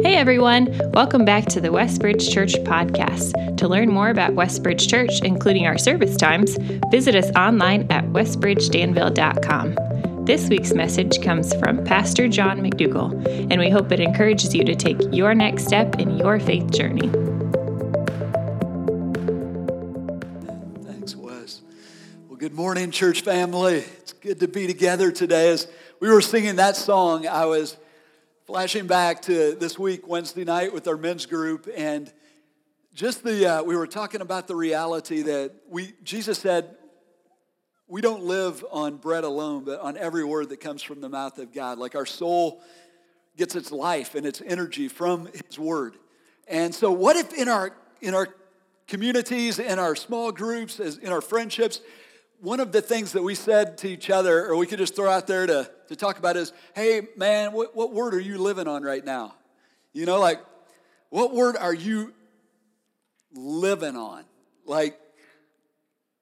Hey everyone, welcome back to the Westbridge Church podcast. To learn more about Westbridge Church, including our service times, visit us online at westbridgedanville.com. This week's message comes from Pastor John McDougall, and we hope it encourages you to take your next step in your faith journey. Thanks, Wes. Well, good morning, church family. It's good to be together today. As we were singing that song, I was flashing back to this week, Wednesday night, with our men's group, and just the uh, we were talking about the reality that we Jesus said we don't live on bread alone, but on every word that comes from the mouth of God. Like our soul gets its life and its energy from His word. And so, what if in our in our communities, in our small groups, as in our friendships, one of the things that we said to each other, or we could just throw out there to, to talk about is, hey, man, what, what word are you living on right now? You know, like, what word are you living on? Like,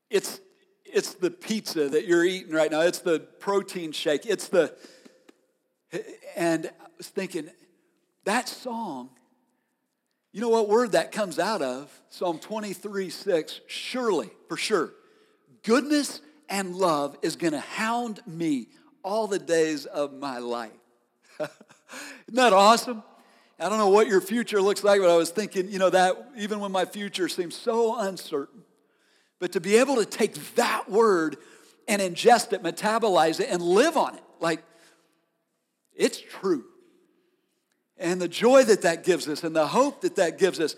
it's, it's the pizza that you're eating right now, it's the protein shake, it's the, and I was thinking, that song, you know what word that comes out of? Psalm 23 6, surely, for sure goodness and love is going to hound me all the days of my life. Isn't that awesome? I don't know what your future looks like, but I was thinking, you know, that even when my future seems so uncertain, but to be able to take that word and ingest it, metabolize it, and live on it, like it's true. And the joy that that gives us and the hope that that gives us,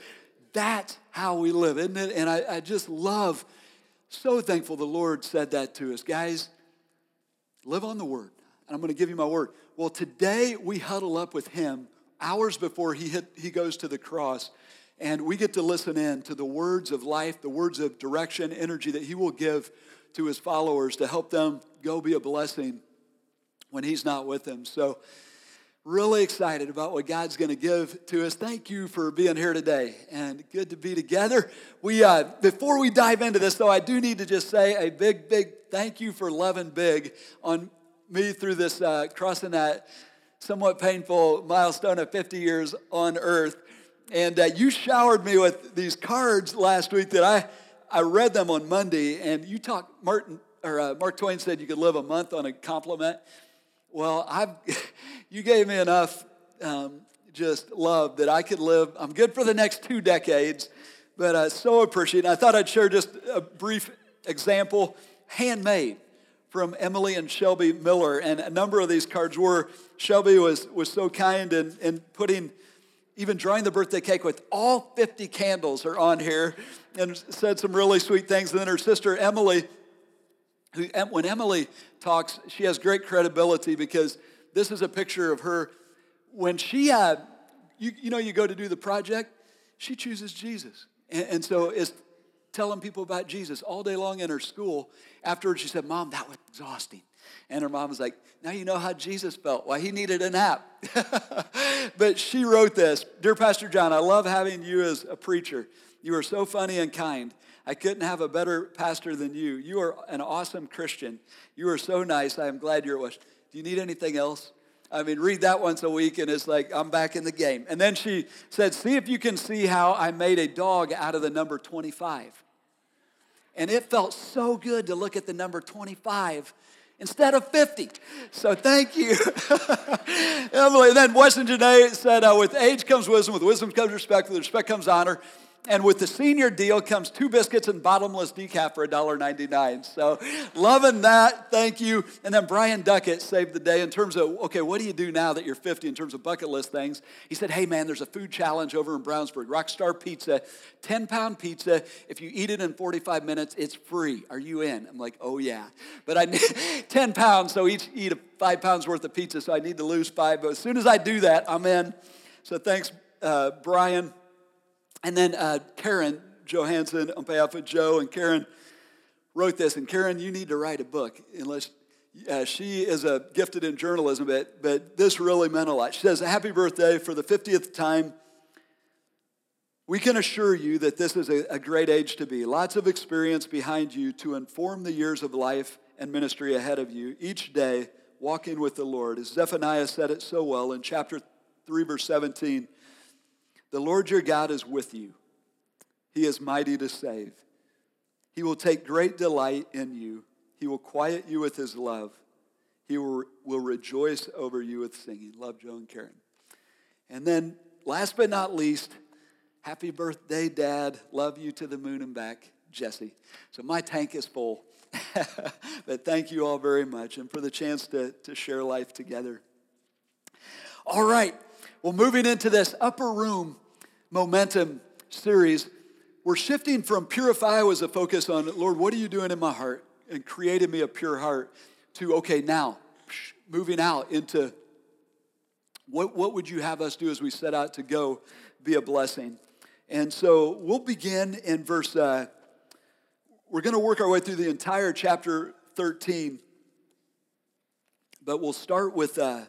that's how we live, isn't it? And I, I just love so thankful the Lord said that to us. Guys, live on the word. And I'm going to give you my word. Well, today we huddle up with him hours before he, hit, he goes to the cross. And we get to listen in to the words of life, the words of direction, energy that he will give to his followers to help them go be a blessing when he's not with them. So, really excited about what God's going to give to us. Thank you for being here today, and good to be together. We uh, before we dive into this, though, I do need to just say a big, big thank you for loving big on me through this uh, crossing that somewhat painful milestone of 50 years on Earth. And uh, you showered me with these cards last week that I I read them on Monday, and you talked Martin or uh, Mark Twain said you could live a month on a compliment. Well, I've, you gave me enough um, just love that I could live. I'm good for the next two decades, but I so appreciate it. I thought I'd share just a brief example handmade from Emily and Shelby Miller. And a number of these cards were, Shelby was, was so kind in, in putting, even drawing the birthday cake with all 50 candles are on here and said some really sweet things. And then her sister Emily who, when Emily talks, she has great credibility because this is a picture of her when she, uh, you, you know, you go to do the project, she chooses Jesus. And, and so it's telling people about Jesus all day long in her school. Afterwards, she said, Mom, that was exhausting. And her mom was like, Now you know how Jesus felt. Why he needed a nap. but she wrote this Dear Pastor John, I love having you as a preacher. You are so funny and kind. I couldn't have a better pastor than you. You are an awesome Christian. You are so nice. I am glad you're with. Do you need anything else? I mean, read that once a week and it's like, I'm back in the game. And then she said, See if you can see how I made a dog out of the number 25. And it felt so good to look at the number 25 instead of 50. So thank you. Emily. Then Weston Janae said, uh, With age comes wisdom, with wisdom comes respect, with respect comes honor. And with the senior deal comes two biscuits and bottomless decaf for $1.99. So loving that. Thank you. And then Brian Duckett saved the day in terms of, okay, what do you do now that you're 50 in terms of bucket list things? He said, hey, man, there's a food challenge over in Brownsburg, Rockstar Pizza, 10 pound pizza. If you eat it in 45 minutes, it's free. Are you in? I'm like, oh, yeah. But I need 10 pounds, so each eat a five pounds worth of pizza, so I need to lose five. But as soon as I do that, I'm in. So thanks, uh, Brian. And then uh, Karen Johansson, on behalf of Joe and Karen, wrote this. And Karen, you need to write a book, unless uh, she is a gifted in journalism, but, but this really meant a lot. She says, Happy birthday for the 50th time. We can assure you that this is a, a great age to be. Lots of experience behind you to inform the years of life and ministry ahead of you. Each day, walking with the Lord. As Zephaniah said it so well in chapter 3, verse 17 The Lord your God is with you. He is mighty to save. He will take great delight in you. He will quiet you with his love. He will, will rejoice over you with singing. Love Joe and Karen. And then, last but not least, happy birthday, Dad. Love you to the moon and back, Jesse. So my tank is full. but thank you all very much and for the chance to, to share life together. All right. Well, moving into this upper room momentum series, we're shifting from purify was a focus on, Lord, what are you doing in my heart? And creating me a pure heart to, okay, now moving out into what, what would you have us do as we set out to go be a blessing? And so we'll begin in verse, uh, we're going to work our way through the entire chapter 13, but we'll start with uh,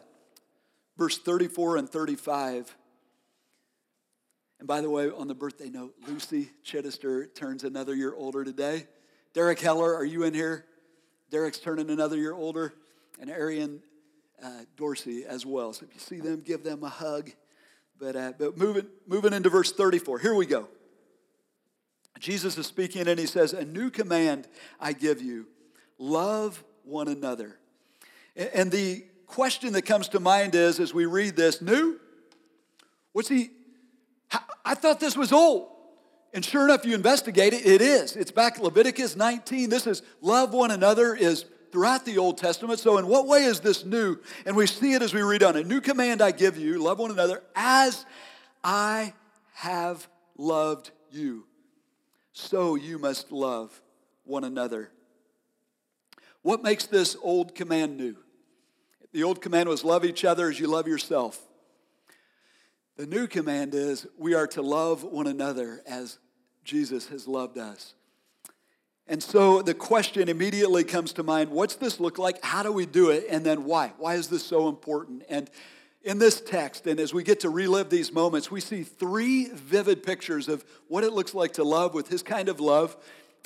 verse 34 and 35. And by the way, on the birthday note, Lucy Chittister turns another year older today. Derek Heller, are you in here? Derek's turning another year older. And Arian uh, Dorsey as well. So if you see them, give them a hug. But, uh, but moving, moving into verse 34, here we go. Jesus is speaking and he says, A new command I give you love one another. And the question that comes to mind is as we read this, new? What's he? I thought this was old. And sure enough, you investigate it, it is. It's back Leviticus 19. This is love one another is throughout the Old Testament. So, in what way is this new? And we see it as we read on. A new command I give you love one another as I have loved you. So you must love one another. What makes this old command new? The old command was love each other as you love yourself. The new command is we are to love one another as Jesus has loved us. And so the question immediately comes to mind what's this look like? How do we do it? And then why? Why is this so important? And in this text, and as we get to relive these moments, we see three vivid pictures of what it looks like to love with his kind of love,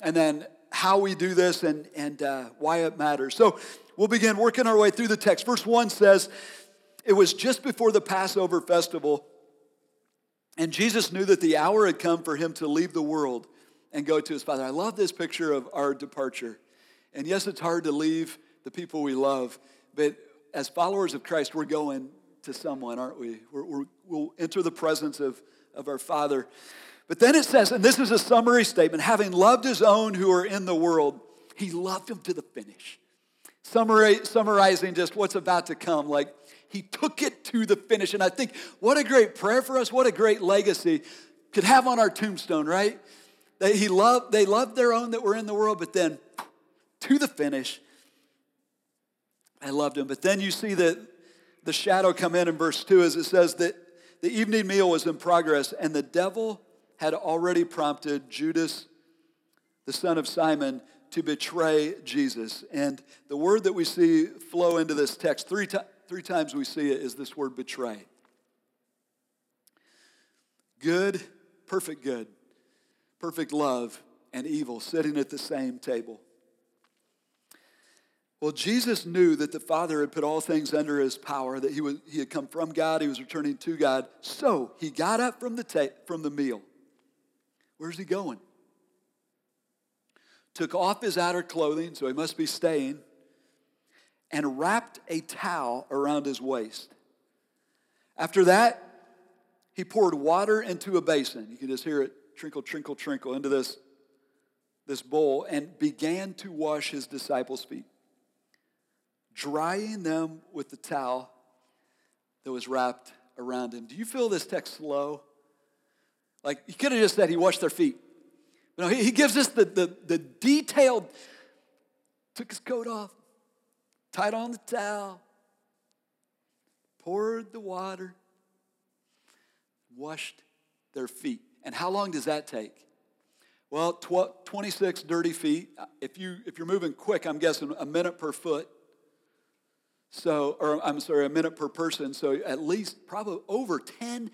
and then how we do this and, and uh, why it matters. So we'll begin working our way through the text. Verse 1 says, It was just before the Passover festival, and Jesus knew that the hour had come for him to leave the world and go to his Father. I love this picture of our departure. And yes, it's hard to leave the people we love, but as followers of Christ, we're going to someone, aren't we? we will enter the presence of, of our Father. But then it says, and this is a summary statement having loved his own who are in the world, he loved them to the finish. Summarizing just what's about to come, like he took it to the finish. And I think what a great prayer for us, what a great legacy could have on our tombstone, right? They, he loved, they loved their own that were in the world, but then to the finish, I loved him. But then you see that the shadow come in in verse 2 as it says that the evening meal was in progress and the devil had already prompted Judas, the son of Simon, to betray Jesus. And the word that we see flow into this text, three, to, three times we see it, is this word betray. Good, perfect good perfect love and evil sitting at the same table. Well, Jesus knew that the Father had put all things under his power, that he, was, he had come from God, he was returning to God. So he got up from the, ta- from the meal. Where's he going? Took off his outer clothing, so he must be staying, and wrapped a towel around his waist. After that, he poured water into a basin. You can just hear it trinkle, trinkle, trinkle into this, this bowl and began to wash his disciples' feet, drying them with the towel that was wrapped around him. Do you feel this text slow? Like, he could have just said he washed their feet. You know, he, he gives us the, the, the detailed, took his coat off, tied on the towel, poured the water, washed their feet. And how long does that take? Well, 26 dirty feet. If, you, if you're moving quick, I'm guessing a minute per foot. So, or I'm sorry, a minute per person. So at least probably over 10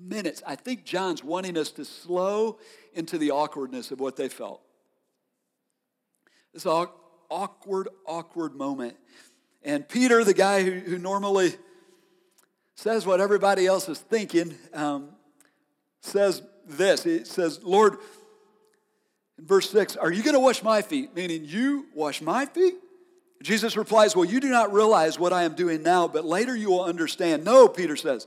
minutes. I think John's wanting us to slow into the awkwardness of what they felt. This awkward, awkward moment. And Peter, the guy who, who normally says what everybody else is thinking, um, says this. He says, Lord, in verse 6, are you going to wash my feet? Meaning, you wash my feet? Jesus replies, Well, you do not realize what I am doing now, but later you will understand. No, Peter says,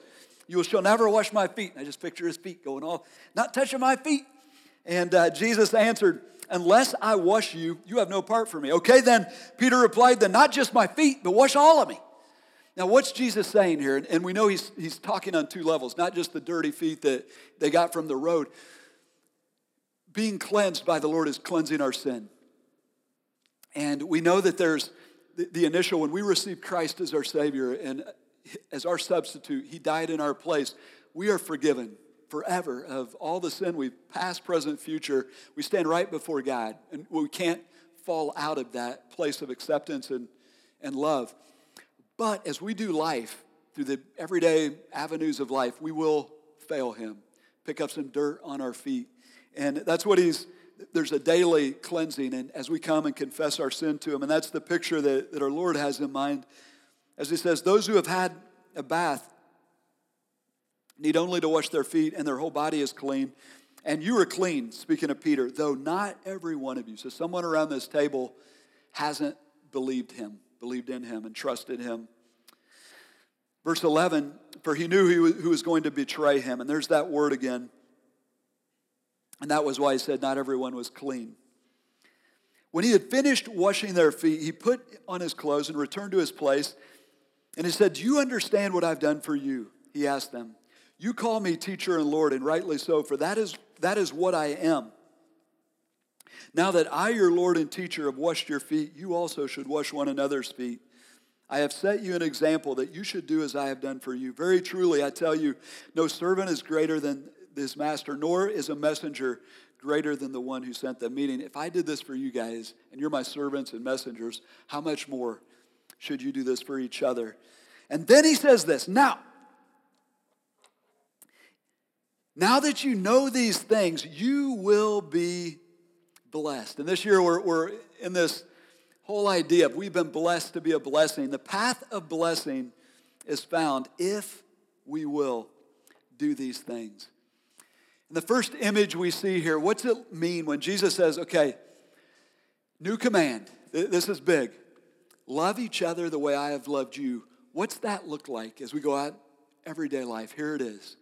You shall never wash my feet. And I just picture his feet going all, not touching my feet. And uh, Jesus answered, Unless I wash you, you have no part for me. Okay, then Peter replied, Then not just my feet, but wash all of me. Now, what's Jesus saying here? And we know he's, he's talking on two levels, not just the dirty feet that they got from the road. Being cleansed by the Lord is cleansing our sin. And we know that there's the, the initial, when we receive Christ as our Savior and as our substitute, He died in our place, we are forgiven forever of all the sin we've past, present, future. We stand right before God, and we can't fall out of that place of acceptance and, and love. But as we do life through the everyday avenues of life, we will fail Him, pick up some dirt on our feet. And that's what He's there's a daily cleansing, and as we come and confess our sin to Him, and that's the picture that, that our Lord has in mind. As He says, those who have had a bath need only to wash their feet, and their whole body is clean. And you are clean, speaking of Peter, though not every one of you. So, someone around this table hasn't believed Him, believed in Him, and trusted Him. Verse 11, for he knew who was going to betray him. And there's that word again. And that was why he said, Not everyone was clean. When he had finished washing their feet, he put on his clothes and returned to his place. And he said, Do you understand what I've done for you? He asked them. You call me teacher and Lord, and rightly so, for that is, that is what I am. Now that I, your Lord and teacher, have washed your feet, you also should wash one another's feet. I have set you an example that you should do as I have done for you. Very truly, I tell you, no servant is greater than his master, nor is a messenger greater than the one who sent them. Meaning, if I did this for you guys, and you're my servants and messengers, how much more should you do this for each other? And then he says this now, now that you know these things, you will be blessed. And this year we're, we're in this whole idea of we've been blessed to be a blessing. The path of blessing is found if we will do these things. And the first image we see here, what's it mean when Jesus says, okay, new command, this is big. Love each other the way I have loved you. What's that look like as we go out everyday life? Here it is.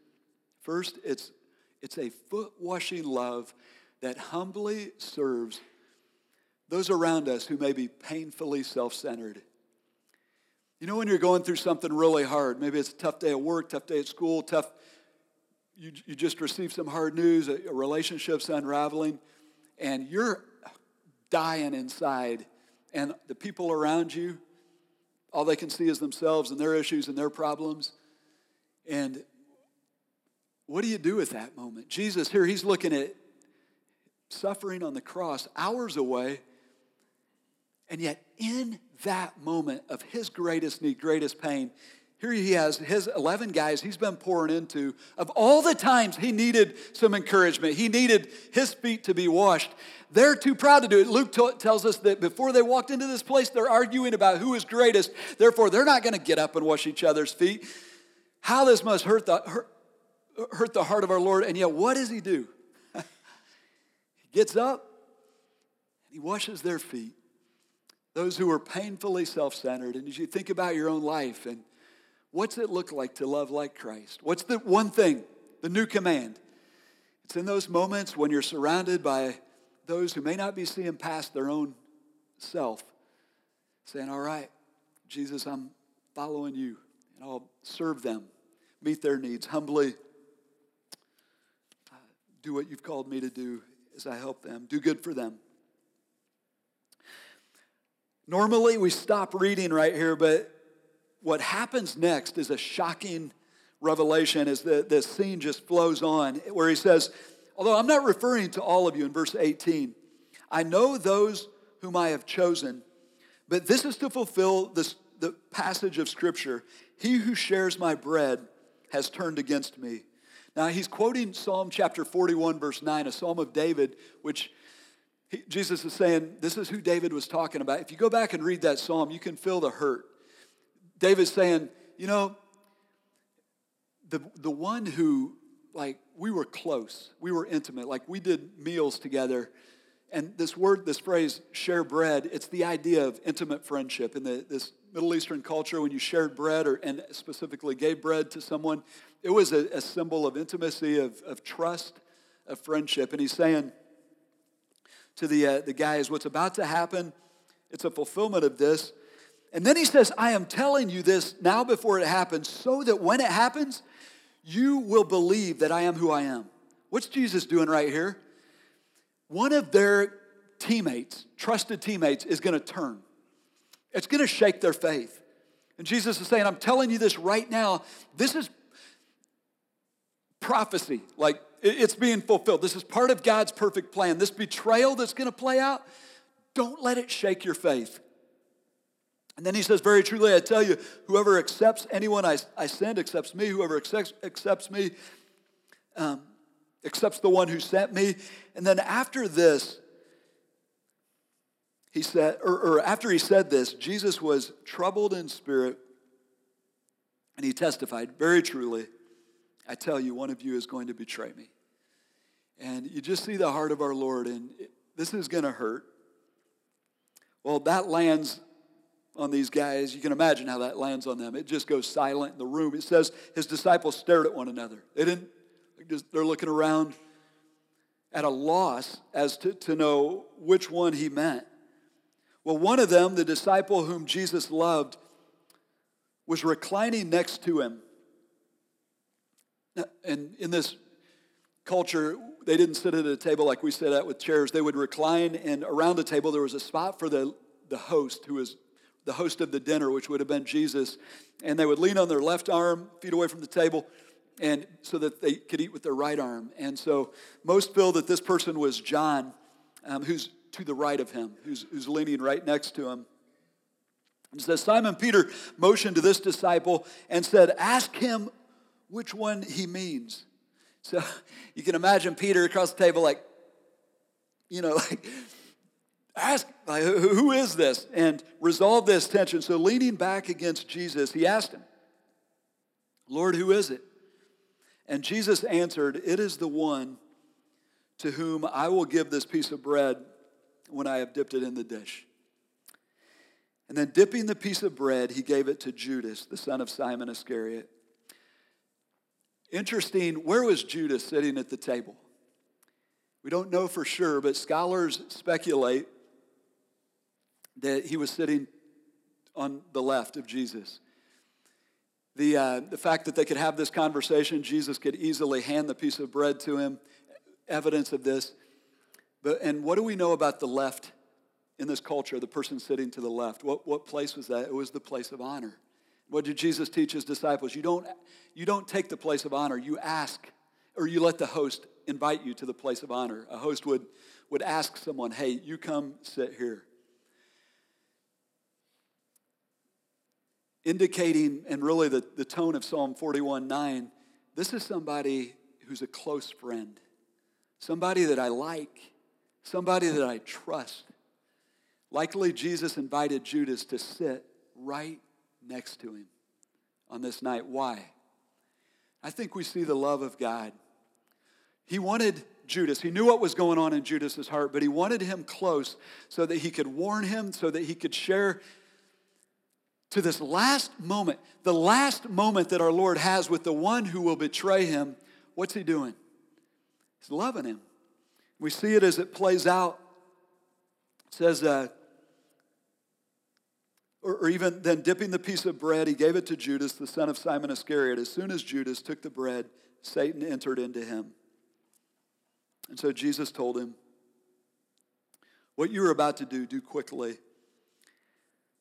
First, it's, it's a foot washing love that humbly serves those around us who may be painfully self centered. You know, when you're going through something really hard, maybe it's a tough day at work, tough day at school, tough you, you just received some hard news, a, a relationship's unraveling, and you're dying inside, and the people around you, all they can see is themselves and their issues and their problems. And what do you do with that moment? Jesus, here, he's looking at suffering on the cross hours away. And yet, in that moment of his greatest need, greatest pain, here he has his 11 guys he's been pouring into. Of all the times he needed some encouragement, he needed his feet to be washed. They're too proud to do it. Luke t- tells us that before they walked into this place, they're arguing about who is greatest. Therefore, they're not going to get up and wash each other's feet. How this must hurt the, hurt, hurt the heart of our Lord. And yet, what does he do? he gets up and he washes their feet. Those who are painfully self centered. And as you think about your own life and What's it look like to love like Christ? What's the one thing, the new command? It's in those moments when you're surrounded by those who may not be seeing past their own self, saying, All right, Jesus, I'm following you, and I'll serve them, meet their needs, humbly uh, do what you've called me to do as I help them, do good for them. Normally, we stop reading right here, but what happens next is a shocking revelation as the, the scene just flows on, where he says, Although I'm not referring to all of you in verse 18, I know those whom I have chosen, but this is to fulfill this, the passage of Scripture He who shares my bread has turned against me. Now, he's quoting Psalm chapter 41, verse 9, a psalm of David, which he, Jesus is saying this is who David was talking about. If you go back and read that psalm, you can feel the hurt David's saying, you know, the, the one who like, we were close. We were intimate. Like, we did meals together. And this word, this phrase, share bread, it's the idea of intimate friendship. In the, this Middle Eastern culture, when you shared bread or, and specifically gave bread to someone, it was a, a symbol of intimacy, of, of trust, of friendship. And he's saying to the, uh, the guys, what's about to happen, it's a fulfillment of this. And then he says, I am telling you this now before it happens, so that when it happens, you will believe that I am who I am. What's Jesus doing right here? One of their teammates, trusted teammates, is going to turn. It's going to shake their faith. And Jesus is saying, I'm telling you this right now. This is prophecy. Like it's being fulfilled. This is part of God's perfect plan. This betrayal that's going to play out, don't let it shake your faith. And then he says, Very truly, I tell you, whoever accepts anyone I, I send accepts me. Whoever accepts, accepts me um, accepts the one who sent me. And then after this, he said, or, or after he said this, Jesus was troubled in spirit and he testified, Very truly, I tell you, one of you is going to betray me. And you just see the heart of our Lord, and this is going to hurt. Well, that lands on these guys. You can imagine how that lands on them. It just goes silent in the room. It says his disciples stared at one another. They didn't, they're looking around at a loss as to, to know which one he meant. Well, one of them, the disciple whom Jesus loved, was reclining next to him. And in this culture, they didn't sit at a table like we sit at with chairs. They would recline, and around the table there was a spot for the, the host, who was the host of the dinner, which would have been Jesus. And they would lean on their left arm, feet away from the table, and so that they could eat with their right arm. And so most feel that this person was John, um, who's to the right of him, who's, who's leaning right next to him. It says, Simon Peter motioned to this disciple and said, Ask him which one he means. So you can imagine Peter across the table, like, you know, like, ask, who is this? And resolve this tension. So leaning back against Jesus, he asked him, Lord, who is it? And Jesus answered, It is the one to whom I will give this piece of bread when I have dipped it in the dish. And then, dipping the piece of bread, he gave it to Judas, the son of Simon Iscariot. Interesting, where was Judas sitting at the table? We don't know for sure, but scholars speculate that he was sitting on the left of Jesus. The, uh, the fact that they could have this conversation, Jesus could easily hand the piece of bread to him, evidence of this. But, and what do we know about the left in this culture, the person sitting to the left? What, what place was that? It was the place of honor. What did Jesus teach his disciples? You don't, you don't take the place of honor. You ask, or you let the host invite you to the place of honor. A host would, would ask someone, hey, you come sit here. Indicating, and really the, the tone of Psalm 41 9, this is somebody who's a close friend, somebody that I like, somebody that I trust. Likely, Jesus invited Judas to sit right next to him on this night. Why? I think we see the love of God. He wanted Judas, he knew what was going on in Judas's heart, but he wanted him close so that he could warn him, so that he could share to this last moment, the last moment that our Lord has with the one who will betray him. What's he doing? He's loving him. We see it as it plays out. It says, uh, or, or even then dipping the piece of bread, he gave it to Judas, the son of Simon Iscariot. As soon as Judas took the bread, Satan entered into him. And so Jesus told him, What you are about to do, do quickly.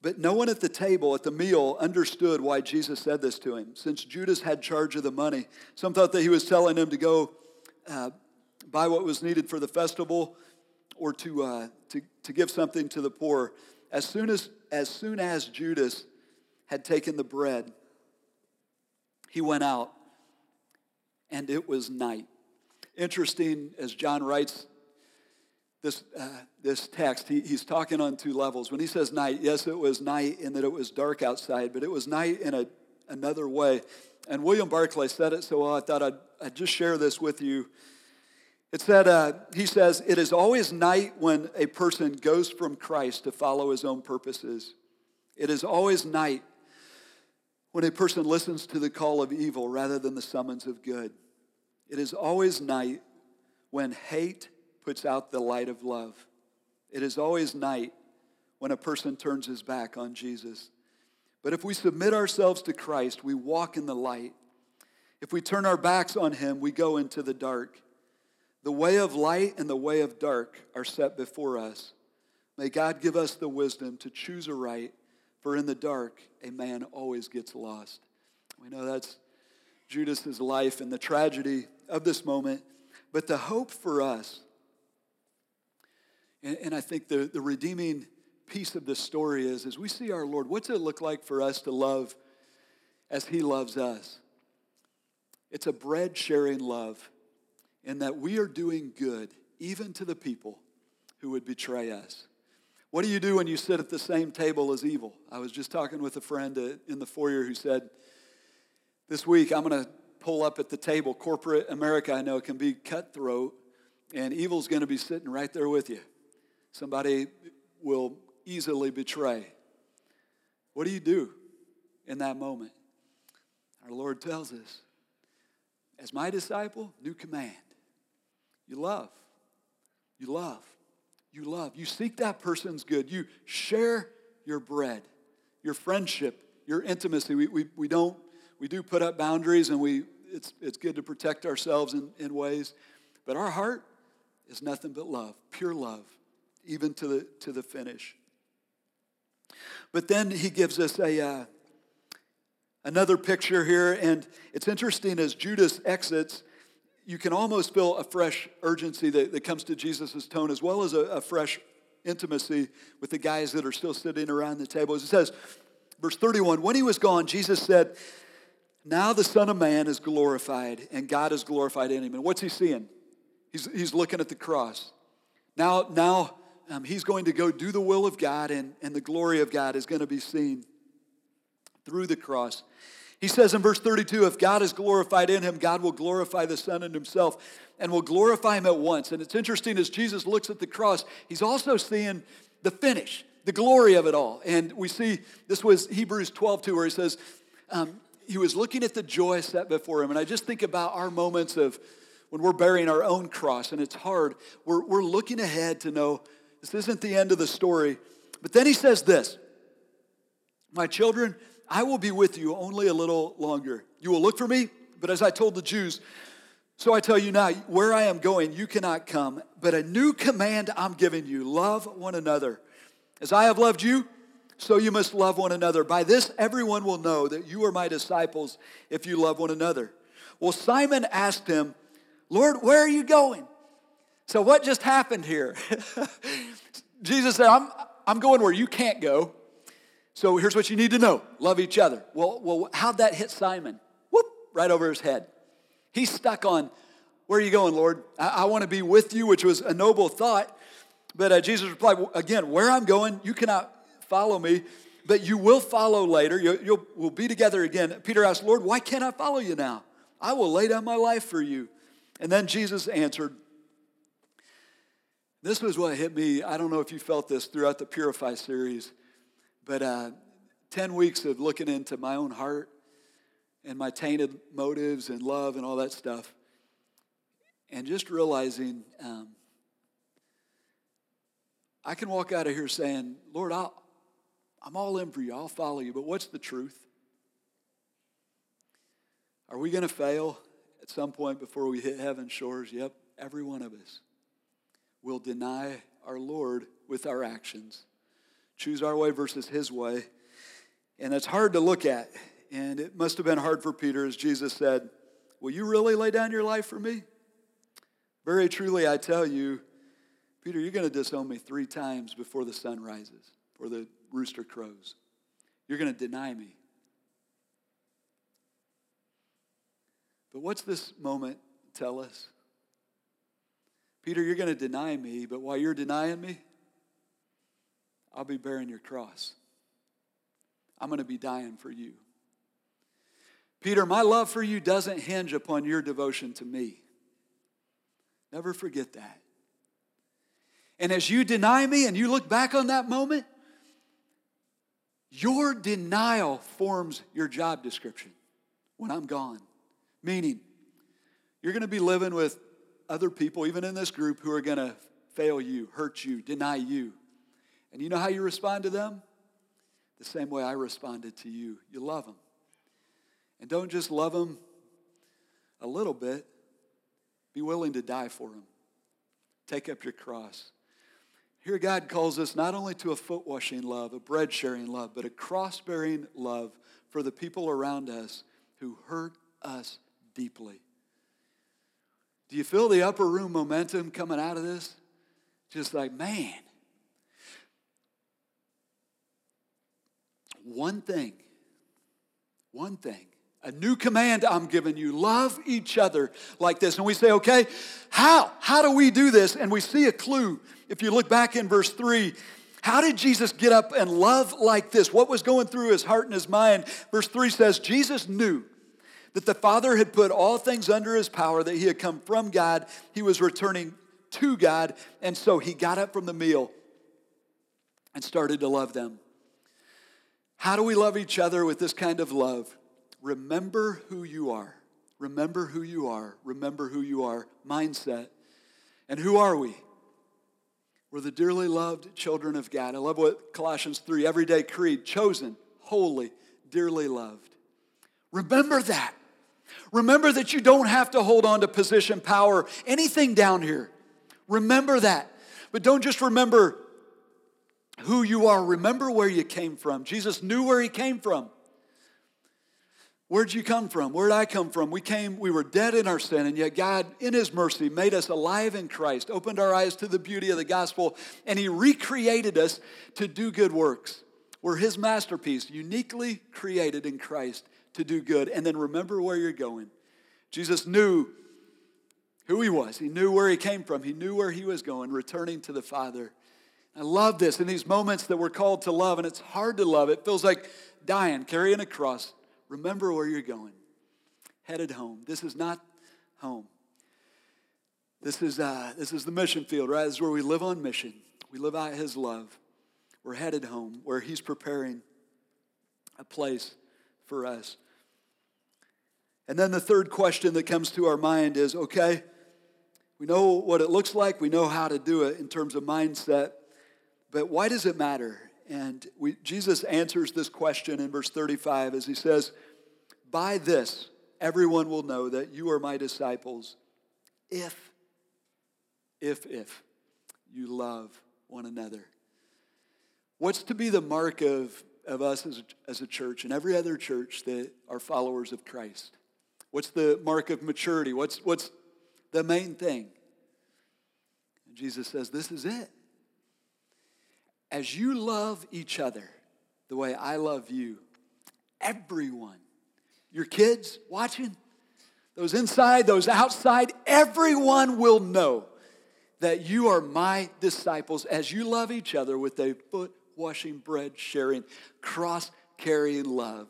But no one at the table, at the meal, understood why Jesus said this to him. Since Judas had charge of the money, some thought that he was telling him to go uh, buy what was needed for the festival or to, uh, to, to give something to the poor. As soon as, as soon as Judas had taken the bread, he went out, and it was night. Interesting, as John writes this, uh, this text, he, he's talking on two levels. When he says night, yes, it was night in that it was dark outside, but it was night in a, another way. And William Barclay said it so well, I thought I'd, I'd just share this with you. It said, uh, he says, it is always night when a person goes from Christ to follow his own purposes. It is always night when a person listens to the call of evil rather than the summons of good. It is always night when hate puts out the light of love. It is always night when a person turns his back on Jesus. But if we submit ourselves to Christ, we walk in the light. If we turn our backs on him, we go into the dark. The way of light and the way of dark are set before us. May God give us the wisdom to choose aright, for in the dark, a man always gets lost. We know that's Judas's life and the tragedy of this moment, but the hope for us, and, and I think the, the redeeming piece of this story is as we see our Lord, what's it look like for us to love as He loves us? It's a bread sharing love in that we are doing good even to the people who would betray us. What do you do when you sit at the same table as evil? I was just talking with a friend uh, in the foyer who said, This week I'm going to pull up at the table. Corporate America, I know, can be cutthroat, and evil's going to be sitting right there with you. Somebody will easily betray. What do you do in that moment? Our Lord tells us, as my disciple, new command. You love. You love. You love. You seek that person's good. You share your bread, your friendship, your intimacy. We, we, we don't, we do put up boundaries and we, it's, it's good to protect ourselves in, in ways, but our heart is nothing but love, pure love, even to the, to the finish. But then he gives us a, uh, another picture here, and it's interesting as Judas exits, you can almost feel a fresh urgency that, that comes to Jesus' tone, as well as a, a fresh intimacy with the guys that are still sitting around the table. As it says, verse 31 When he was gone, Jesus said, Now the Son of Man is glorified, and God is glorified in him. And what's he seeing? He's, he's looking at the cross. Now, now um, he's going to go do the will of God, and, and the glory of God is going to be seen through the cross. He says in verse 32 if God is glorified in him, God will glorify the Son in himself and will glorify him at once. And it's interesting as Jesus looks at the cross, he's also seeing the finish, the glory of it all. And we see this was Hebrews 12 2, where he says, um, he was looking at the joy set before him. And I just think about our moments of when we're bearing our own cross and it's hard, we're, we're looking ahead to know this isn't the end of the story. But then he says this My children, I will be with you only a little longer. You will look for me, but as I told the Jews, so I tell you now, where I am going, you cannot come. But a new command I'm giving you love one another. As I have loved you, so you must love one another. By this, everyone will know that you are my disciples if you love one another. Well, Simon asked him, Lord, where are you going? So, what just happened here? Jesus said, I'm, I'm going where you can't go. So, here's what you need to know love each other. Well, well how'd that hit Simon? Whoop, right over his head. He's stuck on, Where are you going, Lord? I, I want to be with you, which was a noble thought. But uh, Jesus replied, Again, where I'm going, you cannot follow me, but you will follow later. You'll, you'll we'll be together again. Peter asked, Lord, why can't I follow you now? I will lay down my life for you. And then Jesus answered, this was what hit me. I don't know if you felt this throughout the Purify series, but uh, 10 weeks of looking into my own heart and my tainted motives and love and all that stuff, and just realizing um, I can walk out of here saying, Lord, I'll, I'm all in for you, I'll follow you, but what's the truth? Are we going to fail at some point before we hit heaven's shores? Yep, every one of us will deny our Lord with our actions. Choose our way versus his way. And it's hard to look at. And it must have been hard for Peter as Jesus said, Will you really lay down your life for me? Very truly, I tell you, Peter, you're going to disown me three times before the sun rises, or the rooster crows. You're going to deny me. But what's this moment tell us? Peter, you're going to deny me, but while you're denying me, I'll be bearing your cross. I'm going to be dying for you. Peter, my love for you doesn't hinge upon your devotion to me. Never forget that. And as you deny me and you look back on that moment, your denial forms your job description when I'm gone. Meaning, you're going to be living with other people, even in this group, who are going to fail you, hurt you, deny you. And you know how you respond to them? The same way I responded to you. You love them. And don't just love them a little bit, be willing to die for them. Take up your cross. Here, God calls us not only to a foot washing love, a bread sharing love, but a cross bearing love for the people around us who hurt us deeply. Do you feel the upper room momentum coming out of this? Just like, man, one thing, one thing a new command I'm giving you love each other like this. And we say, okay, how? How do we do this? And we see a clue. If you look back in verse 3, how did Jesus get up and love like this? What was going through his heart and his mind? Verse 3 says, Jesus knew that the Father had put all things under his power, that he had come from God, he was returning to God, and so he got up from the meal and started to love them. How do we love each other with this kind of love? remember who you are. Remember who you are. Remember who you are. Mindset. And who are we? We're the dearly loved children of God. I love what Colossians 3, everyday creed, chosen, holy, dearly loved. Remember that. Remember that you don't have to hold on to position, power, anything down here. Remember that. But don't just remember who you are, remember where you came from. Jesus knew where he came from. Where'd you come from? Where'd I come from? We came, we were dead in our sin, and yet God, in His mercy, made us alive in Christ, opened our eyes to the beauty of the gospel, and He recreated us to do good works. We're His masterpiece, uniquely created in Christ to do good. And then remember where you're going. Jesus knew who He was, He knew where He came from, He knew where He was going, returning to the Father. I love this in these moments that we're called to love, and it's hard to love. It feels like dying, carrying a cross Remember where you're going. Headed home. This is not home. This is, uh, this is the mission field, right? This is where we live on mission. We live out His love. We're headed home where He's preparing a place for us. And then the third question that comes to our mind is okay, we know what it looks like, we know how to do it in terms of mindset, but why does it matter? And we, Jesus answers this question in verse 35 as he says, By this everyone will know that you are my disciples if, if, if you love one another. What's to be the mark of, of us as a, as a church and every other church that are followers of Christ? What's the mark of maturity? What's, what's the main thing? And Jesus says, This is it as you love each other the way I love you, everyone, your kids watching, those inside, those outside, everyone will know that you are my disciples as you love each other with a foot washing, bread sharing, cross carrying love.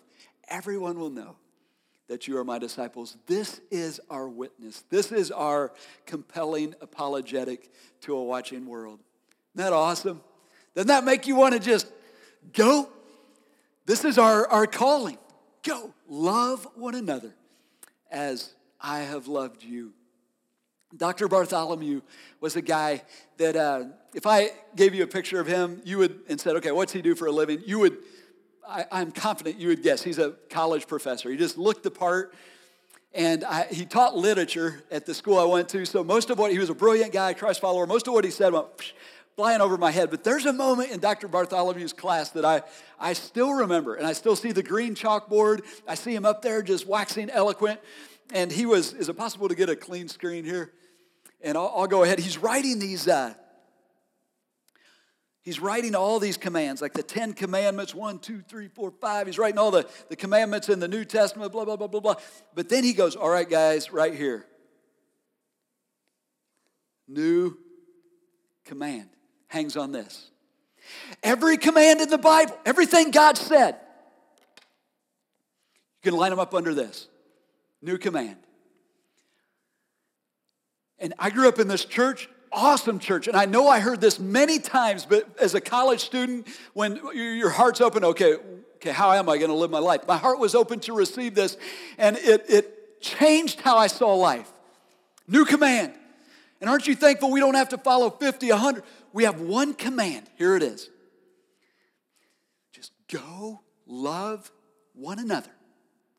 Everyone will know that you are my disciples. This is our witness. This is our compelling apologetic to a watching world. Isn't that awesome? Doesn't that make you want to just go? This is our, our calling. Go, love one another as I have loved you. Dr. Bartholomew was a guy that, uh, if I gave you a picture of him, you would, and said, okay, what's he do for a living? You would, I, am confident you would guess. He's a college professor. He just looked the part. And I, he taught literature at the school I went to. So most of what, he was a brilliant guy, Christ follower. Most of what he said went, flying over my head. But there's a moment in Dr. Bartholomew's class that I, I still remember, and I still see the green chalkboard. I see him up there just waxing eloquent. And he was, is it possible to get a clean screen here? And I'll, I'll go ahead. He's writing these, uh, he's writing all these commands, like the Ten Commandments, one, two, three, four, five. He's writing all the, the commandments in the New Testament, blah, blah, blah, blah, blah. But then he goes, all right, guys, right here. New command hangs on this. Every command in the Bible, everything God said, You can line them up under this new command. And I grew up in this church, awesome church. And I know I heard this many times, but as a college student, when your heart's open, okay, okay, how am I going to live my life? My heart was open to receive this, and it, it changed how I saw life. New command. And aren't you thankful we don't have to follow 50, 100? We have one command. Here it is just go love one another.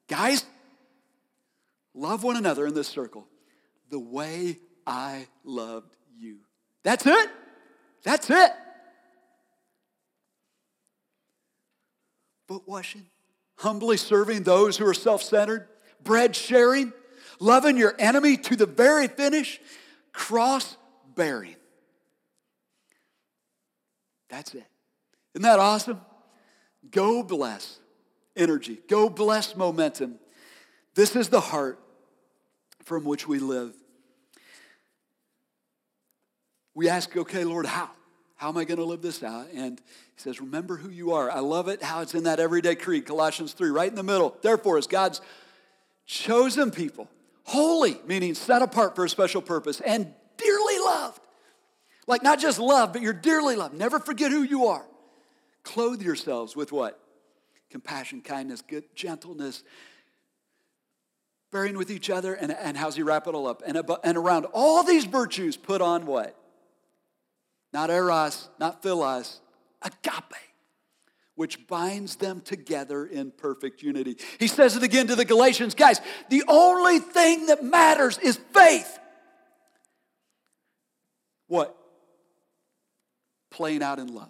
Guys, love one another in this circle the way I loved you. That's it. That's it. Foot washing, humbly serving those who are self centered, bread sharing, loving your enemy to the very finish, cross bearing. That's it. Isn't that awesome? Go bless energy, go bless momentum. This is the heart from which we live. We ask, okay, Lord, how? How am I going to live this out? And he says, remember who you are. I love it how it's in that everyday creed, Colossians 3, right in the middle. Therefore, as God's chosen people, holy, meaning set apart for a special purpose, and dearly loved. Like not just loved, but you're dearly loved. Never forget who you are. Clothe yourselves with what? Compassion, kindness, good gentleness, bearing with each other. And, and how's he wrap it all up? And, and around all these virtues, put on what? Not eros, not philos, agape which binds them together in perfect unity. He says it again to the Galatians guys, the only thing that matters is faith. What? Playing out in love.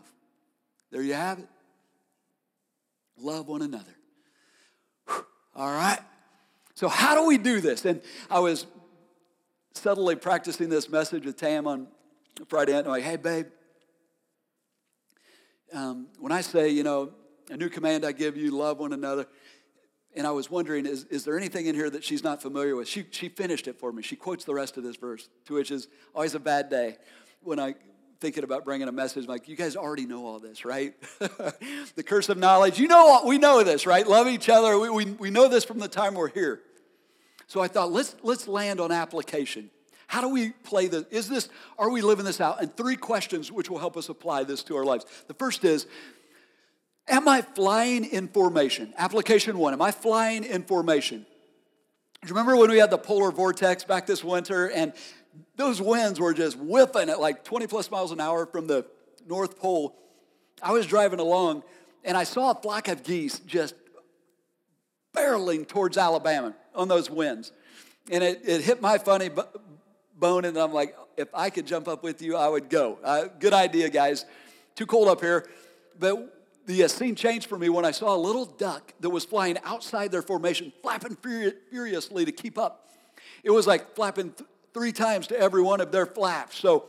There you have it. Love one another. All right. So, how do we do this? And I was subtly practicing this message with Tam on Friday night. I'm like, hey, babe, um, when I say, you know, a new command I give you, love one another, and I was wondering, is, is there anything in here that she's not familiar with? She, she finished it for me. She quotes the rest of this verse, to which is always a bad day when I thinking about bringing a message like you guys already know all this right the curse of knowledge you know we know this right love each other we, we, we know this from the time we're here so i thought let's let's land on application how do we play this? Is this, are we living this out? And three questions which will help us apply this to our lives. The first is, am I flying in formation? Application one, am I flying in formation? Do you remember when we had the polar vortex back this winter and those winds were just whiffing at like 20 plus miles an hour from the North Pole? I was driving along and I saw a flock of geese just barreling towards Alabama on those winds. And it, it hit my funny bone, and I'm like, if I could jump up with you, I would go. Uh, good idea, guys. Too cold up here. But the uh, scene changed for me when I saw a little duck that was flying outside their formation, flapping furi- furiously to keep up. It was like flapping th- three times to every one of their flaps. So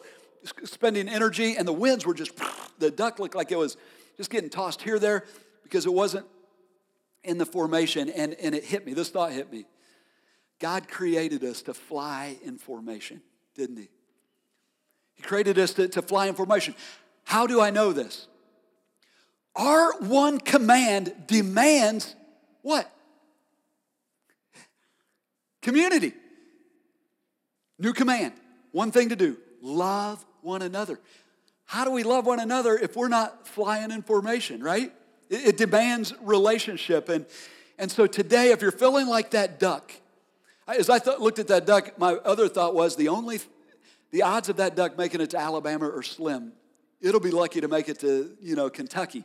spending energy, and the winds were just, the duck looked like it was just getting tossed here, there, because it wasn't in the formation. And, and it hit me. This thought hit me. God created us to fly in formation, didn't He? He created us to, to fly in formation. How do I know this? Our one command demands what? Community. New command. One thing to do love one another. How do we love one another if we're not flying in formation, right? It, it demands relationship. And, and so today, if you're feeling like that duck, as I looked at that duck, my other thought was the only, the odds of that duck making it to Alabama are slim. It'll be lucky to make it to, you know, Kentucky.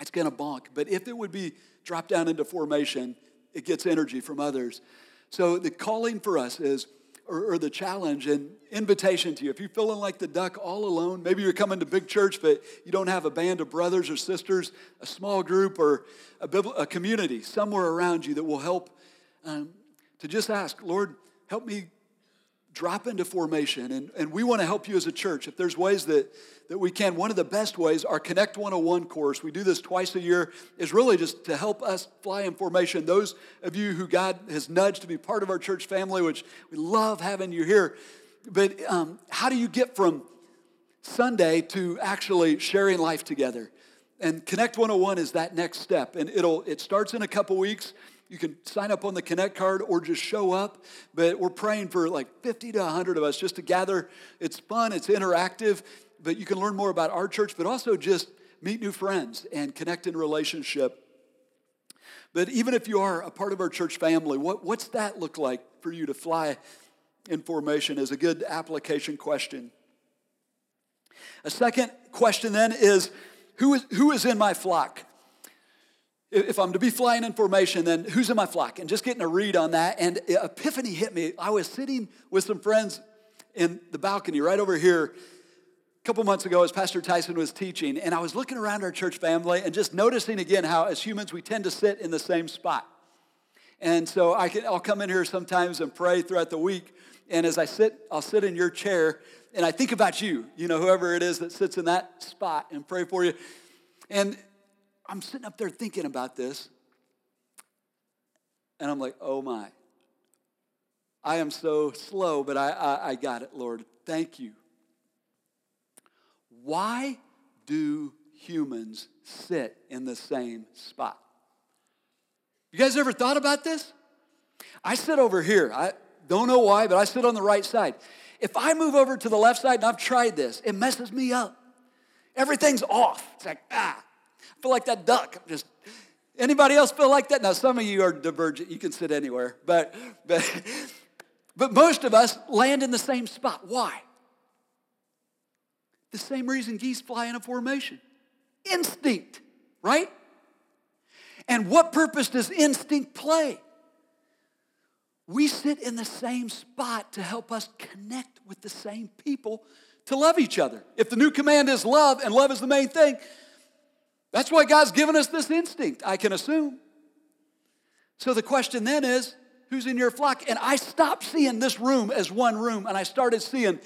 It's going to bonk. But if it would be dropped down into formation, it gets energy from others. So the calling for us is, or, or, the challenge and invitation to you. If you're feeling like the duck all alone, maybe you're coming to big church, but you don't have a band of brothers or sisters, a small group, or a, a community somewhere around you that will help um, to just ask, Lord, help me drop into formation. And, and we want to help you as a church. If there's ways that, that we can, one of the best ways, our Connect 101 course, we do this twice a year, is really just to help us fly in formation. Those of you who God has nudged to be part of our church family, which we love having you here. But um, how do you get from Sunday to actually sharing life together? And Connect 101 is that next step. And it'll, it starts in a couple weeks. You can sign up on the Connect card or just show up. But we're praying for like 50 to 100 of us just to gather. It's fun, it's interactive, but you can learn more about our church, but also just meet new friends and connect in relationship. But even if you are a part of our church family, what, what's that look like for you to fly in formation is a good application question. A second question then is who is, who is in my flock? If I'm to be flying in formation, then who's in my flock? And just getting a read on that. And epiphany hit me. I was sitting with some friends in the balcony right over here a couple months ago as Pastor Tyson was teaching. And I was looking around our church family and just noticing again how, as humans, we tend to sit in the same spot. And so I can, I'll come in here sometimes and pray throughout the week. And as I sit, I'll sit in your chair and I think about you, you know, whoever it is that sits in that spot and pray for you. And I'm sitting up there thinking about this. And I'm like, oh my. I am so slow, but I, I, I got it, Lord. Thank you. Why do humans sit in the same spot? You guys ever thought about this? I sit over here. I don't know why, but I sit on the right side. If I move over to the left side, and I've tried this, it messes me up. Everything's off. It's like, ah, I feel like that duck. Just anybody else feel like that? Now, some of you are divergent. You can sit anywhere, but but but most of us land in the same spot. Why? The same reason geese fly in a formation. Instinct, right? And what purpose does instinct play? we sit in the same spot to help us connect with the same people to love each other. If the new command is love, and love is the main thing, that's why God's given us this instinct, I can assume. So the question then is who's in your flock? And I stopped seeing this room as one room, and I started seeing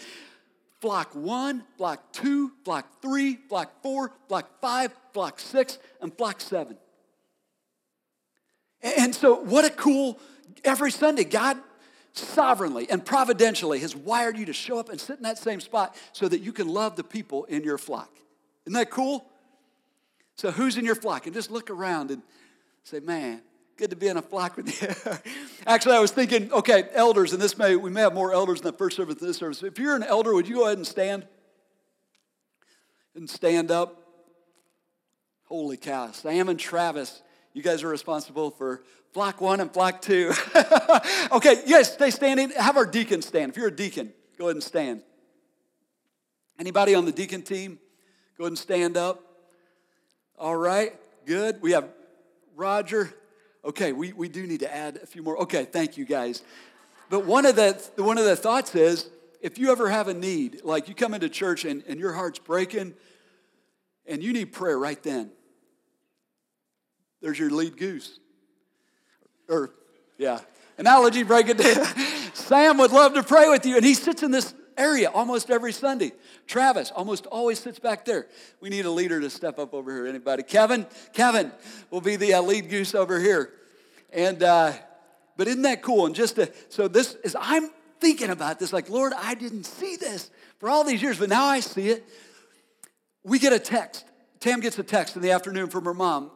flock one, flock two, flock three, flock four, flock five, flock six, and flock seven. And so, what a cool Every Sunday, God sovereignly and providentially has wired you to show up and sit in that same spot so that you can love the people in your flock. Isn't that cool? So, who's in your flock? And just look around and say, man, good to be in a flock with you. Actually, I was thinking, okay, elders, and this may, we may have more elders in the first service than this service. If you're an elder, would you go ahead and stand? And stand up. Holy cow. Sam and Travis, you guys are responsible for flock one and flock two. okay, yes, stay standing. Have our deacon stand. If you're a deacon, go ahead and stand. Anybody on the deacon team, go ahead and stand up. All right, good. We have Roger. Okay, we, we do need to add a few more. Okay, thank you guys. But one of the one of the thoughts is if you ever have a need, like you come into church and, and your heart's breaking and you need prayer right then, there's your lead goose. Or, yeah, analogy, break it down. Sam would love to pray with you, and he sits in this area almost every Sunday. Travis almost always sits back there. We need a leader to step up over here. Anybody? Kevin? Kevin will be the uh, lead goose over here. And, uh, but isn't that cool? And just to, so this is, I'm thinking about this, like, Lord, I didn't see this for all these years, but now I see it. We get a text. Tam gets a text in the afternoon from her mom.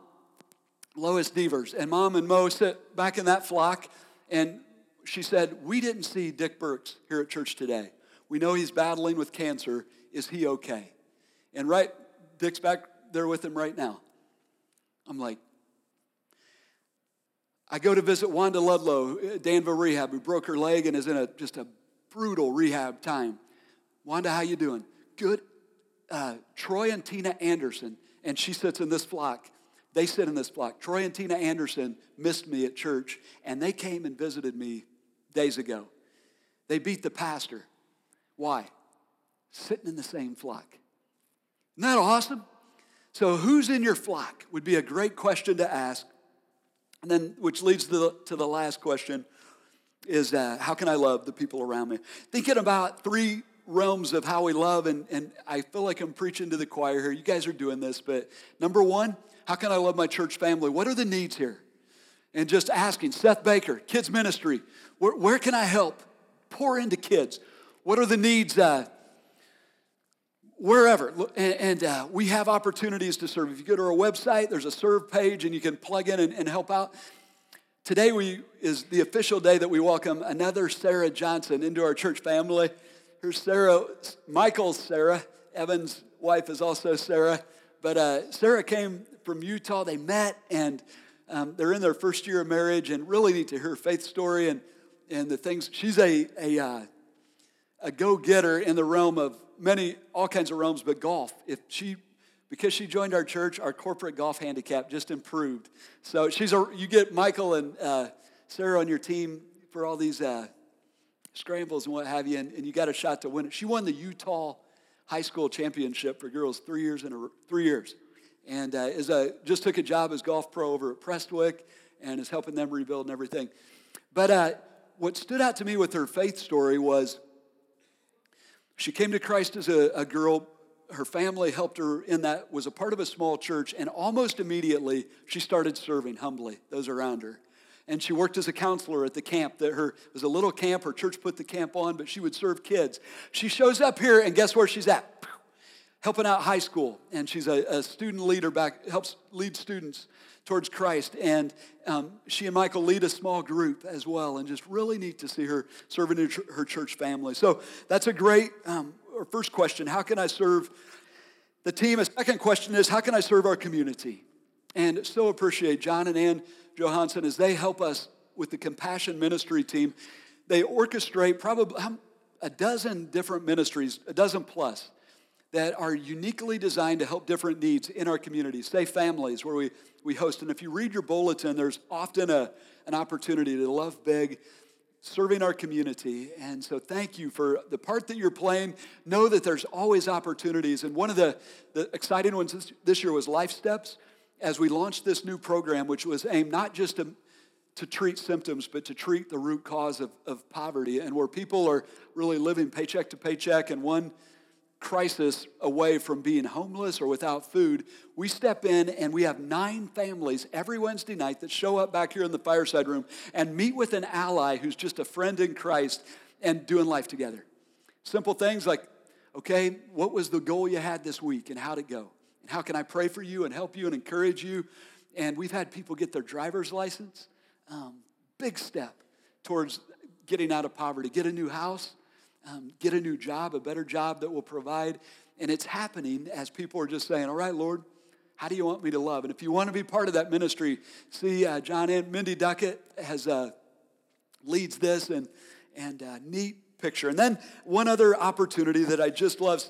Lois Devers. And mom and Mo sit back in that flock, and she said, We didn't see Dick Burks here at church today. We know he's battling with cancer. Is he okay? And right, Dick's back there with him right now. I'm like, I go to visit Wanda Ludlow, Danville Rehab, who broke her leg and is in a just a brutal rehab time. Wanda, how you doing? Good. Uh, Troy and Tina Anderson, and she sits in this flock. They sit in this block. Troy and Tina Anderson missed me at church, and they came and visited me days ago. They beat the pastor. Why? Sitting in the same flock. Isn't that awesome? So, who's in your flock would be a great question to ask. And then, which leads to the, to the last question is uh, how can I love the people around me? Thinking about three realms of how we love, and, and I feel like I'm preaching to the choir here. You guys are doing this, but number one, how can I love my church family? What are the needs here? And just asking, Seth Baker, kids ministry, where, where can I help? Pour into kids. What are the needs? Uh, wherever. And, and uh, we have opportunities to serve. If you go to our website, there's a serve page and you can plug in and, and help out. today we, is the official day that we welcome another Sarah Johnson into our church family. Here's Sarah, Michael's Sarah. Evan's wife is also Sarah. But uh, Sarah came from Utah. They met and um, they're in their first year of marriage and really need to hear her faith story and, and the things. She's a, a, uh, a go getter in the realm of many, all kinds of realms, but golf. If she, because she joined our church, our corporate golf handicap just improved. So she's a, you get Michael and uh, Sarah on your team for all these uh, scrambles and what have you, and, and you got a shot to win it. She won the Utah High School Championship for girls three years in a, three years and uh, is a, just took a job as golf pro over at Prestwick and is helping them rebuild and everything. But uh, what stood out to me with her faith story was she came to Christ as a, a girl. Her family helped her in that, was a part of a small church, and almost immediately she started serving humbly those around her. And she worked as a counselor at the camp. That her was a little camp. Her church put the camp on, but she would serve kids. She shows up here, and guess where she's at? helping out high school, and she's a, a student leader back, helps lead students towards Christ. And um, she and Michael lead a small group as well, and just really neat to see her serving in her church family. So that's a great um, first question. How can I serve the team? A second question is, how can I serve our community? And so appreciate John and Ann Johansson as they help us with the compassion ministry team. They orchestrate probably a dozen different ministries, a dozen plus that are uniquely designed to help different needs in our communities, say families where we, we host. And if you read your bulletin, there's often a, an opportunity to love big, serving our community. And so thank you for the part that you're playing. Know that there's always opportunities. And one of the, the exciting ones this, this year was Life Steps as we launched this new program, which was aimed not just to to treat symptoms, but to treat the root cause of, of poverty, and where people are really living paycheck to paycheck, and one crisis away from being homeless or without food, we step in and we have nine families every Wednesday night that show up back here in the fireside room and meet with an ally who's just a friend in Christ and doing life together. Simple things like, okay, what was the goal you had this week and how'd it go? And how can I pray for you and help you and encourage you? And we've had people get their driver's license. Um, big step towards getting out of poverty, get a new house um, get a new job, a better job that will provide. And it's happening as people are just saying, All right, Lord, how do you want me to love? And if you want to be part of that ministry, see, uh, John and Mindy Duckett has uh, leads this and, and uh, neat picture. And then one other opportunity that I just love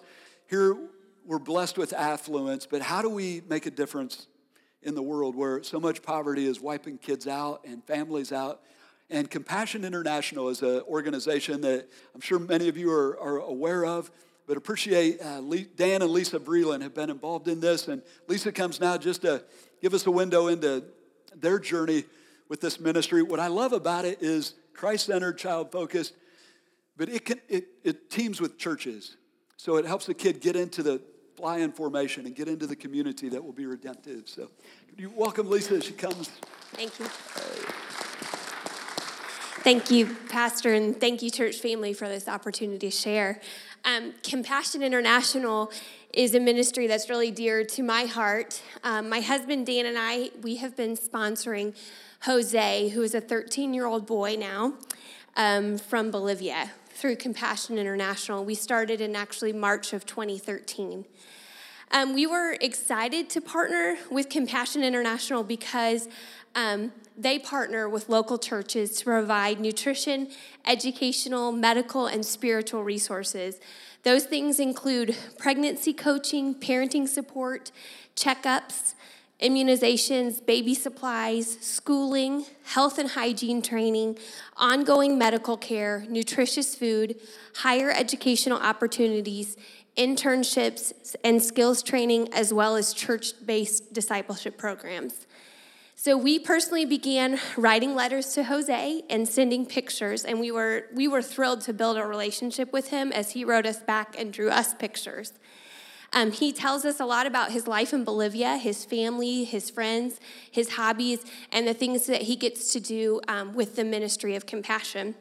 here, we're blessed with affluence, but how do we make a difference in the world where so much poverty is wiping kids out and families out? And Compassion International is an organization that I'm sure many of you are, are aware of, but appreciate uh, Dan and Lisa Breland have been involved in this. And Lisa comes now just to give us a window into their journey with this ministry. What I love about it is Christ centered, child focused, but it, can, it, it teams with churches. So it helps the kid get into the fly in formation and get into the community that will be redemptive. So you welcome Lisa as she comes. Thank you. Thank you, Pastor, and thank you, church family, for this opportunity to share. Um, Compassion International is a ministry that's really dear to my heart. Um, my husband Dan and I, we have been sponsoring Jose, who is a 13 year old boy now um, from Bolivia through Compassion International. We started in actually March of 2013. Um, we were excited to partner with Compassion International because um, they partner with local churches to provide nutrition, educational, medical, and spiritual resources. Those things include pregnancy coaching, parenting support, checkups, immunizations, baby supplies, schooling, health and hygiene training, ongoing medical care, nutritious food, higher educational opportunities, internships, and skills training, as well as church based discipleship programs. So we personally began writing letters to Jose and sending pictures, and we were, we were thrilled to build a relationship with him as he wrote us back and drew us pictures. Um, he tells us a lot about his life in Bolivia, his family, his friends, his hobbies, and the things that he gets to do um, with the ministry of compassion.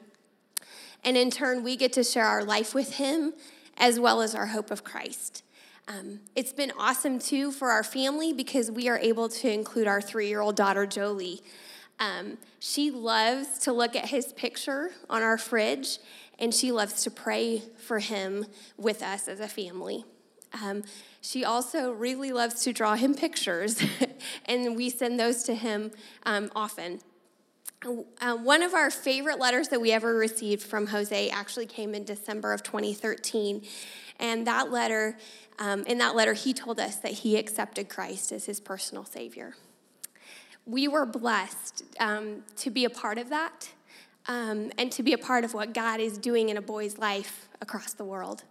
And in turn, we get to share our life with him as well as our hope of Christ. Um, it's been awesome too for our family because we are able to include our three year old daughter, Jolie. Um, she loves to look at his picture on our fridge, and she loves to pray for him with us as a family. Um, she also really loves to draw him pictures, and we send those to him um, often. Uh, one of our favorite letters that we ever received from Jose actually came in December of 2013. And that letter, um, in that letter, he told us that he accepted Christ as his personal Savior. We were blessed um, to be a part of that um, and to be a part of what God is doing in a boy's life across the world.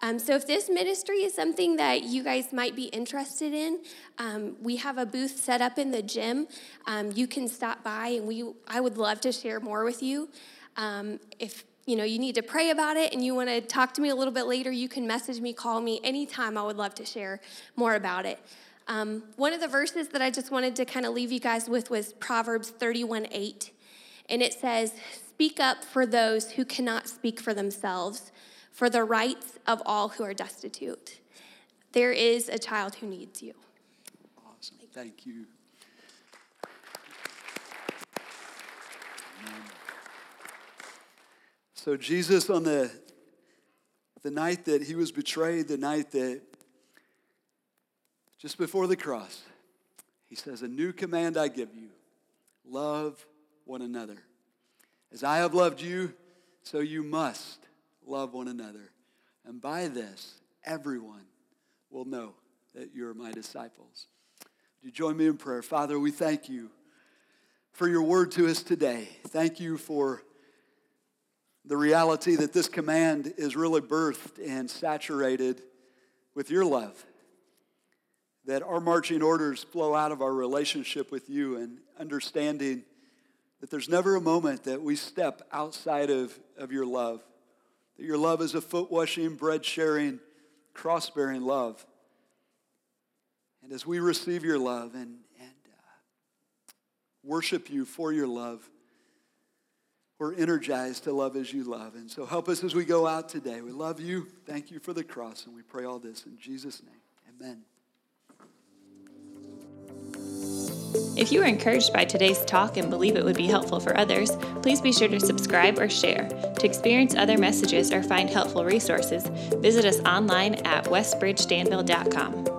Um, so, if this ministry is something that you guys might be interested in, um, we have a booth set up in the gym. Um, you can stop by, and we I would love to share more with you. If you know you need to pray about it and you want to talk to me a little bit later, you can message me, call me anytime. I would love to share more about it. Um, one of the verses that I just wanted to kind of leave you guys with was Proverbs 31 8. And it says, Speak up for those who cannot speak for themselves for the rights of all who are destitute. There is a child who needs you. Awesome. Thank you. So, Jesus, on the, the night that he was betrayed, the night that just before the cross, he says, A new command I give you love one another. As I have loved you, so you must love one another. And by this, everyone will know that you're my disciples. Would you join me in prayer? Father, we thank you for your word to us today. Thank you for the reality that this command is really birthed and saturated with your love. That our marching orders flow out of our relationship with you and understanding that there's never a moment that we step outside of, of your love that your love is a foot washing, bread sharing, cross bearing love. And as we receive your love and, and uh, worship you for your love, we're energized to love as you love. And so help us as we go out today. We love you. Thank you for the cross. And we pray all this in Jesus' name. Amen. If you were encouraged by today's talk and believe it would be helpful for others, please be sure to subscribe or share. To experience other messages or find helpful resources, visit us online at westbridgedanville.com.